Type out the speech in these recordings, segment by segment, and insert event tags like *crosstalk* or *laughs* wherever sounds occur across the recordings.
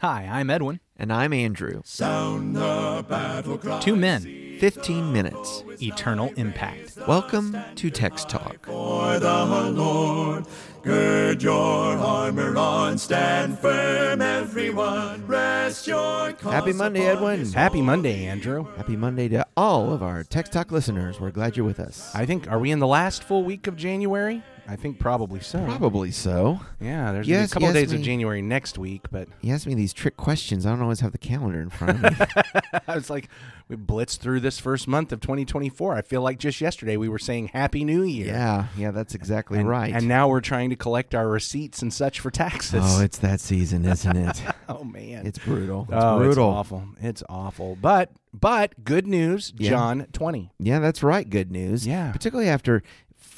Hi, I'm Edwin. And I'm Andrew. Sound the battle cry. Two men, 15 minutes. eternal impact. Welcome to Text Talk. For the Lord, gird your armor on, stand firm, everyone. Rest your cause Happy Monday, upon Edwin. his Happy Monday, Andrew. Happy Monday to all of our Text Talk listeners. We're glad you're with us. I think are we in the last full week of January? I think probably so. Probably so. Yeah, there's Yes, a couple yes, days me. of January next week, but *laughs* He asked me these trick questions. I don't always have the calendar in front of me. *laughs* I was like, we blitzed through this first month of 2024. I feel like just yesterday we were saying Happy New Year. yeah, yeah, that's exactly and, right. And now we're trying to collect our receipts and such for taxes. oh, it's that season, isn't it? *laughs* oh man, it's brutal. It's oh, brutal. It's awful. It's awful. But but good news, Yeah. John 20. Yeah, that's right. Good news. Yeah. Particularly after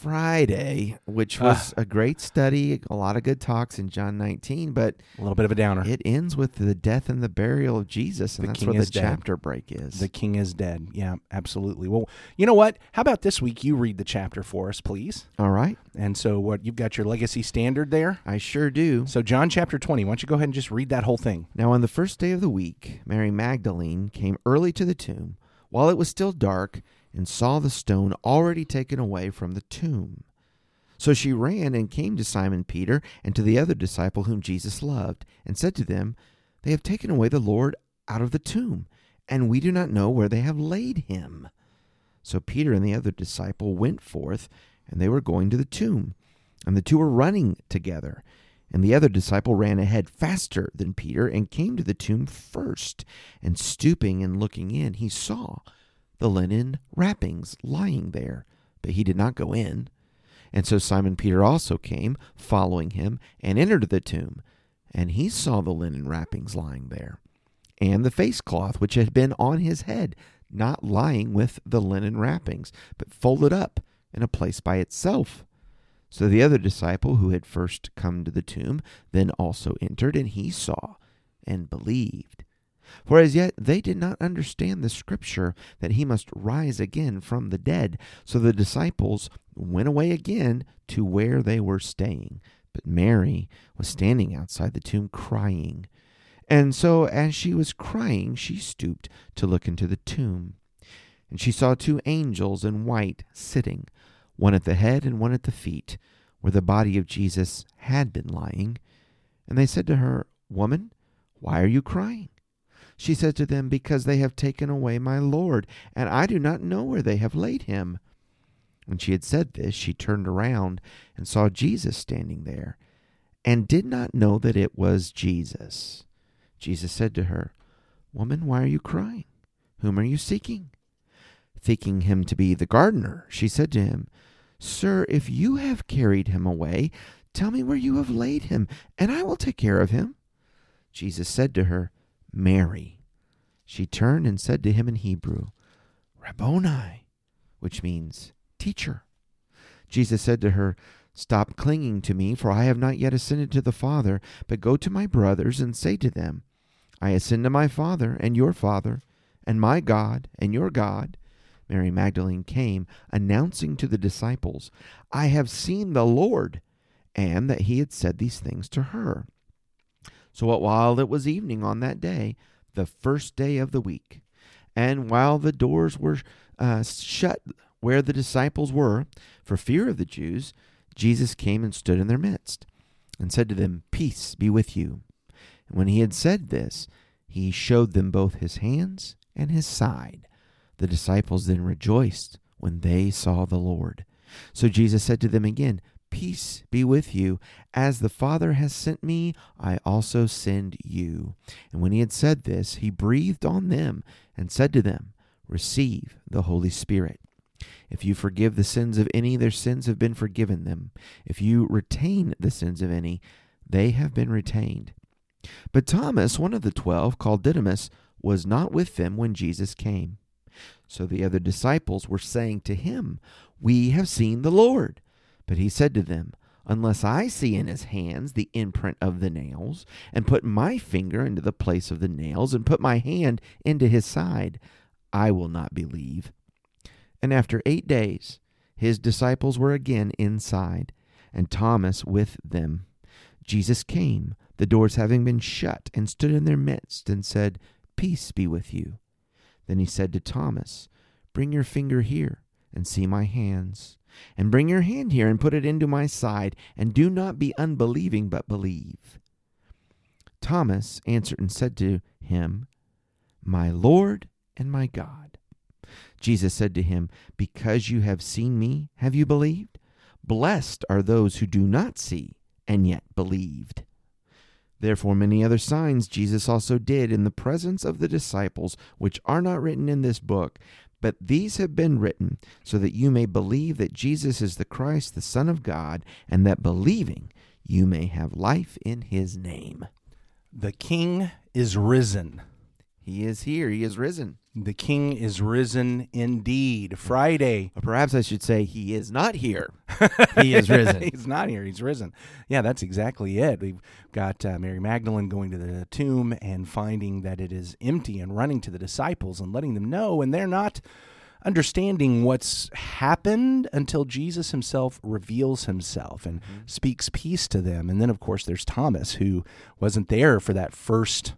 Friday, which was a great study, a lot of good talks in John 19, but A little bit of a downer. it ends with the death and the burial of Jesus, and The that's where the dead. chapter break is. the king is dead. Yeah, absolutely. Well, you know what? How about this week you read the chapter for us, please? All right. And so what you've got your legacy standard there? I sure do. So John chapter 20, why don't you go ahead and just read that whole thing? Now, on the first day of the week, Mary Magdalene came early to the tomb while it was still dark and saw the stone already taken away from the tomb. So she ran and came to Simon Peter and to the other disciple whom Jesus loved, and said to them, They have taken away the Lord out of the tomb, and we do not know where they have laid him. So Peter and the other disciple went forth, and they were going to the tomb, and the two were running together. And the other disciple ran ahead faster than Peter and came to the tomb first. And stooping and looking in, he saw the linen wrappings lying there, but he did not go in. And so Simon Peter also came, following him, and entered the tomb. And he saw the linen wrappings lying there, and the face cloth which had been on his head, not lying with the linen wrappings, but folded up in a place by itself. So the other disciple who had first come to the tomb then also entered, and he saw and believed. For as yet they did not understand the scripture that he must rise again from the dead. So the disciples went away again to where they were staying. But Mary was standing outside the tomb crying. And so as she was crying, she stooped to look into the tomb. And she saw two angels in white sitting, one at the head and one at the feet, where the body of Jesus had been lying. And they said to her, Woman, why are you crying? She said to them, Because they have taken away my Lord, and I do not know where they have laid him. When she had said this, she turned around and saw Jesus standing there, and did not know that it was Jesus. Jesus said to her, Woman, why are you crying? Whom are you seeking? Thinking him to be the gardener, she said to him, Sir, if you have carried him away, tell me where you have laid him, and I will take care of him. Jesus said to her, Mary. She turned and said to him in Hebrew, Rabboni, which means teacher. Jesus said to her, Stop clinging to me, for I have not yet ascended to the Father, but go to my brothers and say to them, I ascend to my Father and your Father, and my God and your God. Mary Magdalene came, announcing to the disciples, I have seen the Lord, and that he had said these things to her. So while it was evening on that day, the first day of the week, and while the doors were uh, shut where the disciples were, for fear of the Jews, Jesus came and stood in their midst, and said to them, Peace be with you. And when he had said this, he showed them both his hands and his side. The disciples then rejoiced when they saw the Lord. So Jesus said to them again, Peace be with you. As the Father has sent me, I also send you. And when he had said this, he breathed on them and said to them, Receive the Holy Spirit. If you forgive the sins of any, their sins have been forgiven them. If you retain the sins of any, they have been retained. But Thomas, one of the twelve, called Didymus, was not with them when Jesus came. So the other disciples were saying to him, We have seen the Lord. But he said to them, Unless I see in his hands the imprint of the nails, and put my finger into the place of the nails, and put my hand into his side, I will not believe. And after eight days, his disciples were again inside, and Thomas with them. Jesus came, the doors having been shut, and stood in their midst, and said, Peace be with you. Then he said to Thomas, Bring your finger here, and see my hands. And bring your hand here, and put it into my side, and do not be unbelieving, but believe. Thomas answered and said to him, My Lord and my God. Jesus said to him, Because you have seen me, have you believed? Blessed are those who do not see and yet believed. Therefore, many other signs Jesus also did in the presence of the disciples, which are not written in this book. But these have been written so that you may believe that Jesus is the Christ, the Son of God, and that believing you may have life in his name. The king is risen. He is here, he is risen. The king is risen indeed. Friday. Or perhaps I should say, he is not here. *laughs* He is risen. he's not here. He's risen. Yeah, that's exactly it. We've got uh, Mary Magdalene going to the tomb and finding that it is empty and running to the disciples and letting them know, and they're not understanding what's happened until Jesus himself reveals himself and speaks peace to them. And then, of course, there's Thomas, who wasn't there for that first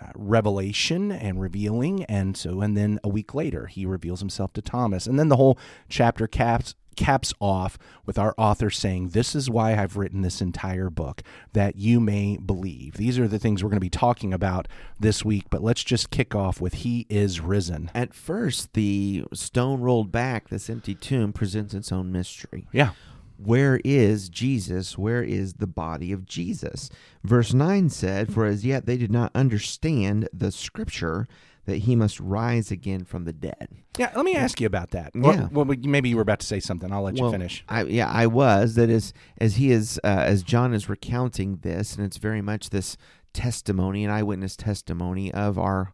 uh, revelation and revealing and so and then a week later he reveals himself to Thomas. And then the whole chapter caps caps off with our author saying this is why I've written this entire book that you may believe. These are the things we're going to be talking about this week but let's just kick off with he is risen. At first, the stone rolled back, this empty tomb, presents its own mystery. yeah Where is Jesus? Where is the body of Jesus? Verse 9 said, For as yet they did not understand the scripture that he must rise again from the dead. yeah let me ask you about that Yeah. well, well maybe you were about to say something I'll let you finish I, yeah, I was. That is, as he is, uh, as John is recounting this, and it's very much this testimony, an eyewitness testimony of our,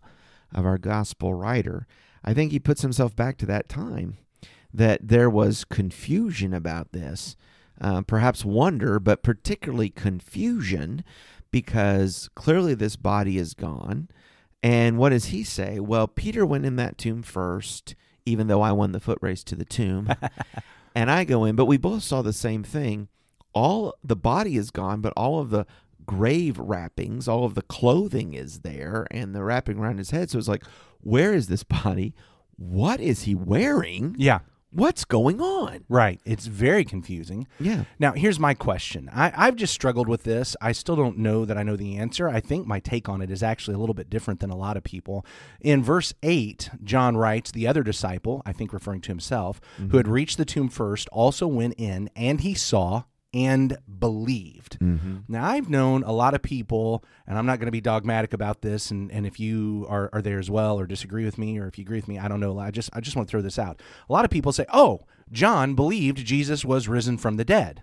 of our gospel writer. I think he puts himself back to that time, that there was confusion about this, uh, perhaps wonder, but particularly confusion, because clearly this body is gone. And what does he say? Well, Peter went in that tomb first, even though I won the foot race to the tomb. *laughs* and I go in, but we both saw the same thing. All the body is gone, but all of the grave wrappings, all of the clothing is there, and the wrapping around his head. So it's like, where is this body? What is he wearing? yeah What's going on? right it's very confusing Yeah. Now, here's my question. I, I've just struggled with this. I still don't know that I know the answer. I think my take on it is actually a little bit different than a lot of people. In verse 8, John writes, The other disciple, I think referring to himself, who mm-hmm. had reached the tomb first, also went in, and he saw and believed. Mm-hmm. Now, I've known a lot of people, and I'm not going to be dogmatic about this, and, and if you are, are there as well or disagree with me, or if you agree with me, I don't know. I just, I just want to throw this out. A lot of people say, oh, John believed Jesus was risen from the dead.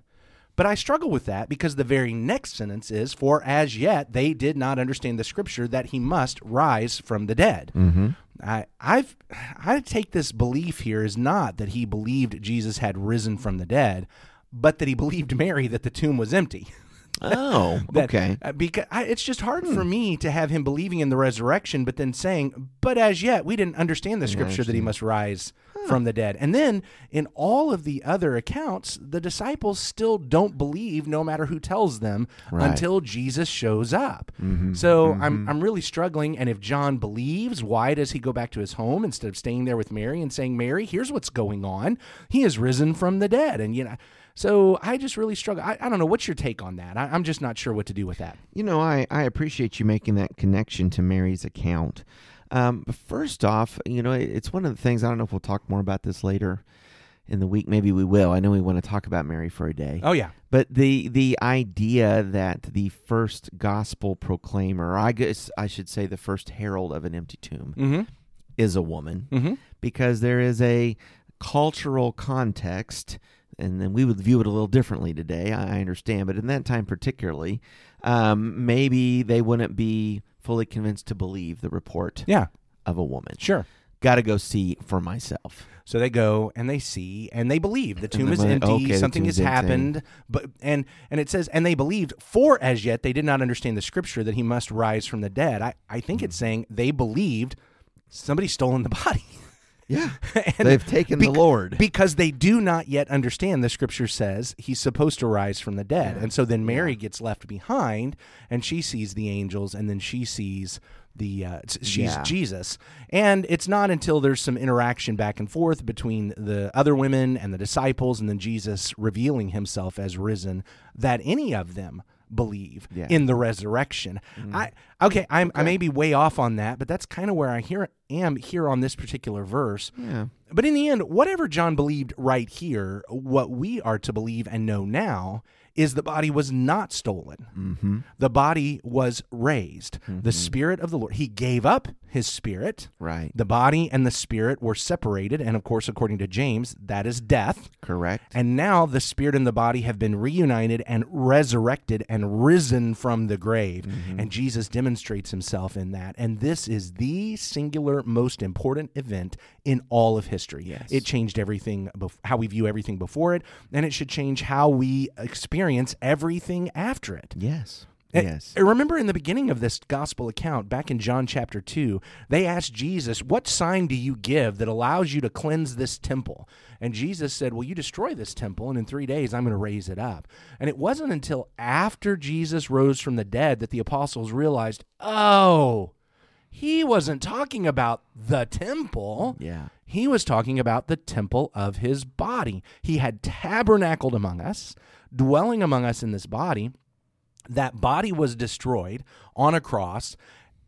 But I struggle with that because the very next sentence is, For as yet they did not understand the scripture that he must rise from the dead. Mm-hmm. I, I've, I take this belief here is not that he believed Jesus had risen from the dead, but that he believed Mary that the tomb was empty. *laughs* Oh, *laughs* That- okay. uh, because I, it's just hard hmm. for me to have him believing in the resurrection, but then saying, "But as yet, we didn't understand the scripture that he must rise from the dead." And then in all of the other accounts, the disciples still don't believe, no matter who tells them, Right. until Jesus shows up. Mm-hmm. So I'm mm-hmm. I'm really struggling. And if John believes, why does he go back to his home instead of staying there with Mary and saying, "Mary, here's what's going on. He is risen from the dead." And you know. So I just really struggle. I, I don't know. What's your take on that? I, I'm just not sure what to do with that. You know, I, I appreciate you making that connection to Mary's account. Um, but first off, you know, it- it's one of the things, I don't know if we'll talk more about this later in the week. Maybe we will. I know we want to talk about Mary for a day. Oh yeah. But the the idea that the first gospel proclaimer, I guess I should say the first herald of an empty tomb, Mm-hmm. is a woman, Mm-hmm. because there is a cultural context, and then we would view it a little differently today. I understand, but in that time particularly, um, maybe they wouldn't be fully convinced to believe the report Yeah. of a woman. Sure. Got to go see for myself. So they go and they see and they believe the tomb is when- empty. okay, the something tomb has is empty. happened, but and and it says and they believed. For as yet they did not understand the scripture that he must rise from the dead. I I think Hmm. it's saying they believed somebody stolen the *laughs* body. Yeah. *laughs* And They've taken the Lord. because they do not yet understand the scripture says he's supposed to rise from the dead and so then mary gets left behind and she sees the angels and then she sees the uh, she's Yeah. jesus and it's not until there's some interaction back and forth between the other women and the disciples and then jesus revealing himself as risen that any of them believe Yeah. in the resurrection mm-hmm. i okay I'm, i may be way off on that but that's kind of where i hear am here on this particular verse Yeah. but in the end, whatever John believed right here, what we are to believe and know now is the body was not stolen. Mm-hmm. The body was raised. The Spirit of the Lord, He gave up His Spirit. Right. The body and the Spirit were separated. And of course, according to James, that is death. Correct. And now the spirit and the body have been reunited and resurrected and risen from the grave. Mm-hmm. And Jesus demonstrates himself in that. And this is the singular most important event in all of history. Yes. It changed everything, bef- how we view everything before it, and it should change how we experience everything after it. Yes. Uh, Yes. Remember in the beginning of this gospel account, back in John chapter 2, they asked Jesus, What sign do you give that allows you to cleanse this temple? And Jesus said, Well, you destroy this temple, and in three days I'm going to raise it up. And it wasn't until after Jesus rose from the dead that the apostles realized, Oh, he wasn't talking about the temple. Yeah. He was talking about the temple of his body. He had tabernacled among us, dwelling among us in this body. That body was destroyed on a cross,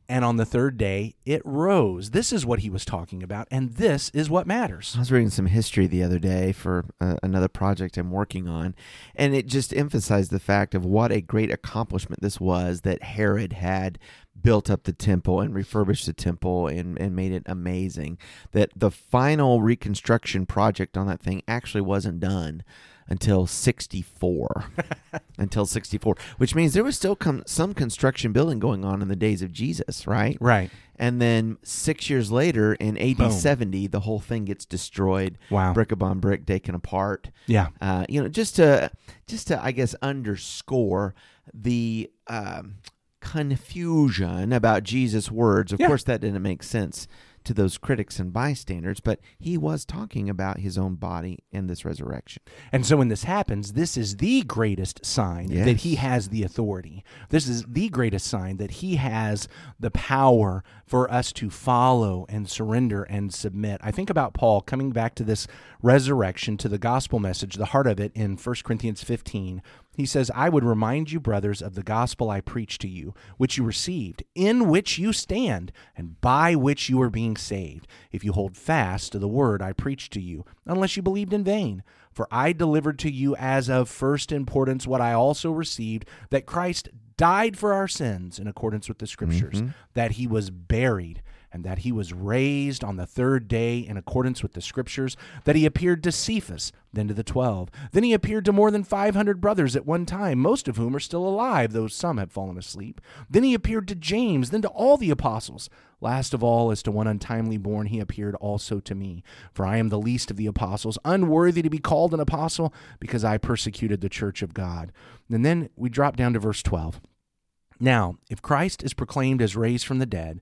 and on the third day it rose. This is what he was talking about, and this is what matters. I was reading some history the other day for uh, another project I'm working on, and it just emphasized the fact of what a great accomplishment this was that Herod had built up the temple and refurbished the temple and, and made it amazing. That the final reconstruction project on that thing actually wasn't done until 64 *laughs* until 64 which means there was still com- some construction building going on in the days of jesus right Right. and then six years later, in AD Boom. 70, the whole thing gets destroyed. Wow. Brick upon brick, taken apart. Yeah. Uh, you know, just to, just to, I guess, underscore the um, confusion about Jesus' words. Of Yeah. course, that didn't make sense to those critics and bystanders, but he was talking about his own body in this resurrection. And so when this happens, this is the greatest sign that he has the authority. This is the greatest sign that he has the power for us to follow and surrender and submit. I think about Paul coming back to this resurrection, to the gospel message, the heart of it in 1 Corinthians 15. He says, I would remind you, brothers, of the gospel I preached to you, which you received, in which you stand, and by which you are being saved, if you hold fast to the word I preached to you, unless you believed in vain. For I delivered to you as of first importance what I also received that Christ died for our sins in accordance with the scriptures, mm-hmm. that he was buried, and that he was raised on the third day in accordance with the scriptures, that he appeared to Cephas, then to the twelve. Then he appeared to more than 500 brothers at one time, most of whom are still alive, though some have fallen asleep. Then he appeared to James, then to all the apostles. Last of all, as to one untimely born, he appeared also to me. For I am the least of the apostles, unworthy to be called an apostle, because I persecuted the church of God. And then we drop down to verse 12. Now, if Christ is proclaimed as raised from the dead,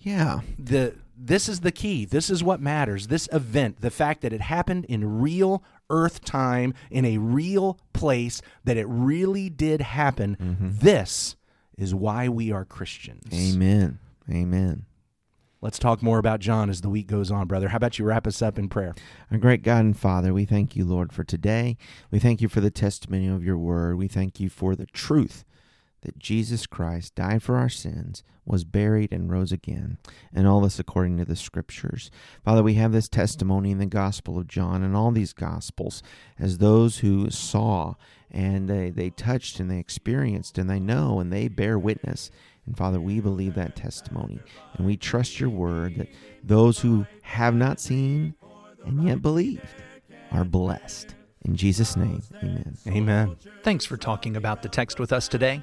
Yeah. the this is the key. This is what matters. This event, the fact that it happened in real earth time in a real place that it really did happen. Mm-hmm. This is why we are Christians. Amen. Amen. Let's talk more about John as the week goes on, brother. How about you wrap us up in prayer? Our great God and Father, we thank you, Lord, for today. We thank you for the testimony of your word. We thank you for the truth that Jesus Christ died for our sins, was buried, and rose again, and all this according to the scriptures. Father, we have this testimony in the Gospel of John and all these Gospels as those who saw and they, they touched and they experienced and they know and they bear witness. And Father, we believe that testimony and we trust your word that those who have not seen and yet believed are blessed. In Jesus' name, amen. Amen. Thanks for talking about the text with us today.